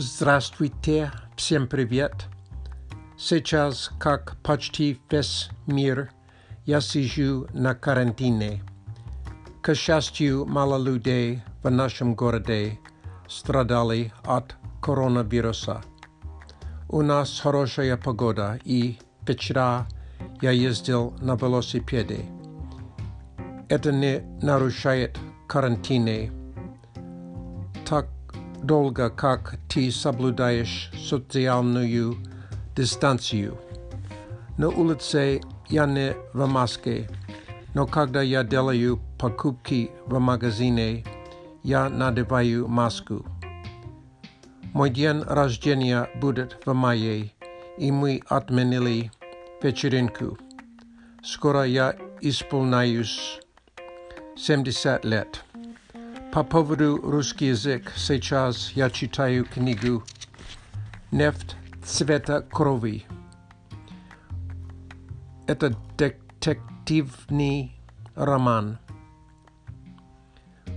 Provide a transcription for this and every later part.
Здравствуйте, всем привет. Сейчас, как почти весь мир, я сижу на карантине. К счастью, мало людей в нашем городе страдали от коронавируса. У нас хорошая погода, и вчера я ездил на велосипеде. Это не нарушает карантины. Так долго, как ты соблюдаешь социальную дистанцию. На улице я не в маске, но когда я делаю покупки в магазине, я надеваю маску. Мой день рождения будет в мае, и мы отменили вечеринку. Скоро я исполняюсь 70 лет. По поводу русский язык сейчас я читаю книгу «Нефть цвета крови». Это детективный роман.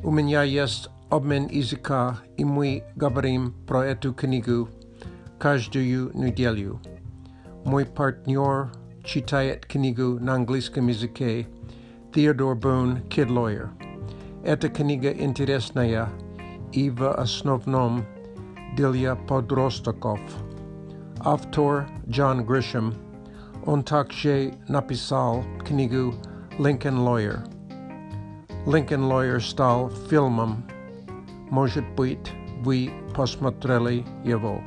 У меня есть обмен языка, и мы говорим про эту книгу каждую неделю. Мой партнер читает книгу на английском языке Theodore Boone, Kid Lawyer. Эта книга интересная и в основном для подростков. Автор Джон Гришем. Он также написал книгу «Lincoln Lawyer». «Lincoln Lawyer» стал фильмом. Может быть, вы посмотрели его.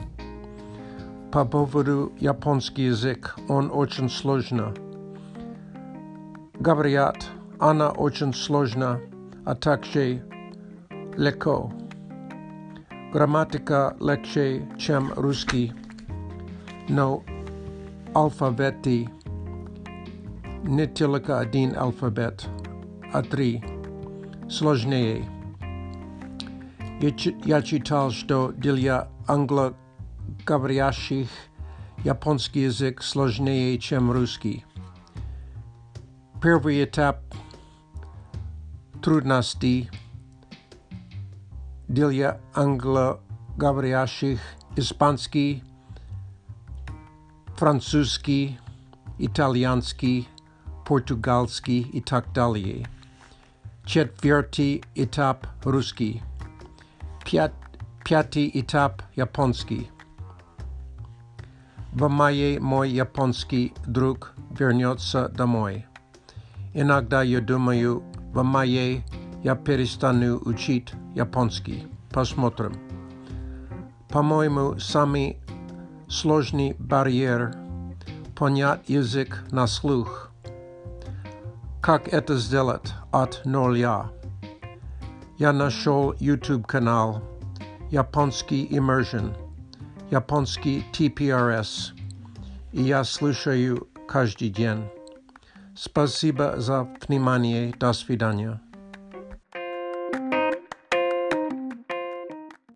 По поводу японский язык, он очень сложно. Говорят, она очень сложна а также легко. Грамматика легче, чем русский, но алфавиты не только один алфавит, а три сложнее. Я читал, что для англоговорящих японский язык сложнее, чем русский. Первый этап трудностей для англоговорящих испанский, французский, итальянский, португальский и так далее. Четвертый этап русский. Пят, пятый этап японский. В мае мой японский друг вернется домой. Иногда я думаю, в мае я перестану учить японский. Посмотрим. По-моему, самый сложный барьер – понять язык на слух. Как это сделать от нуля? Я нашел YouTube-канал «Японский Immersion», «Японский TPRS», и я слушаю каждый день. Спасибо за внимание. До свидания.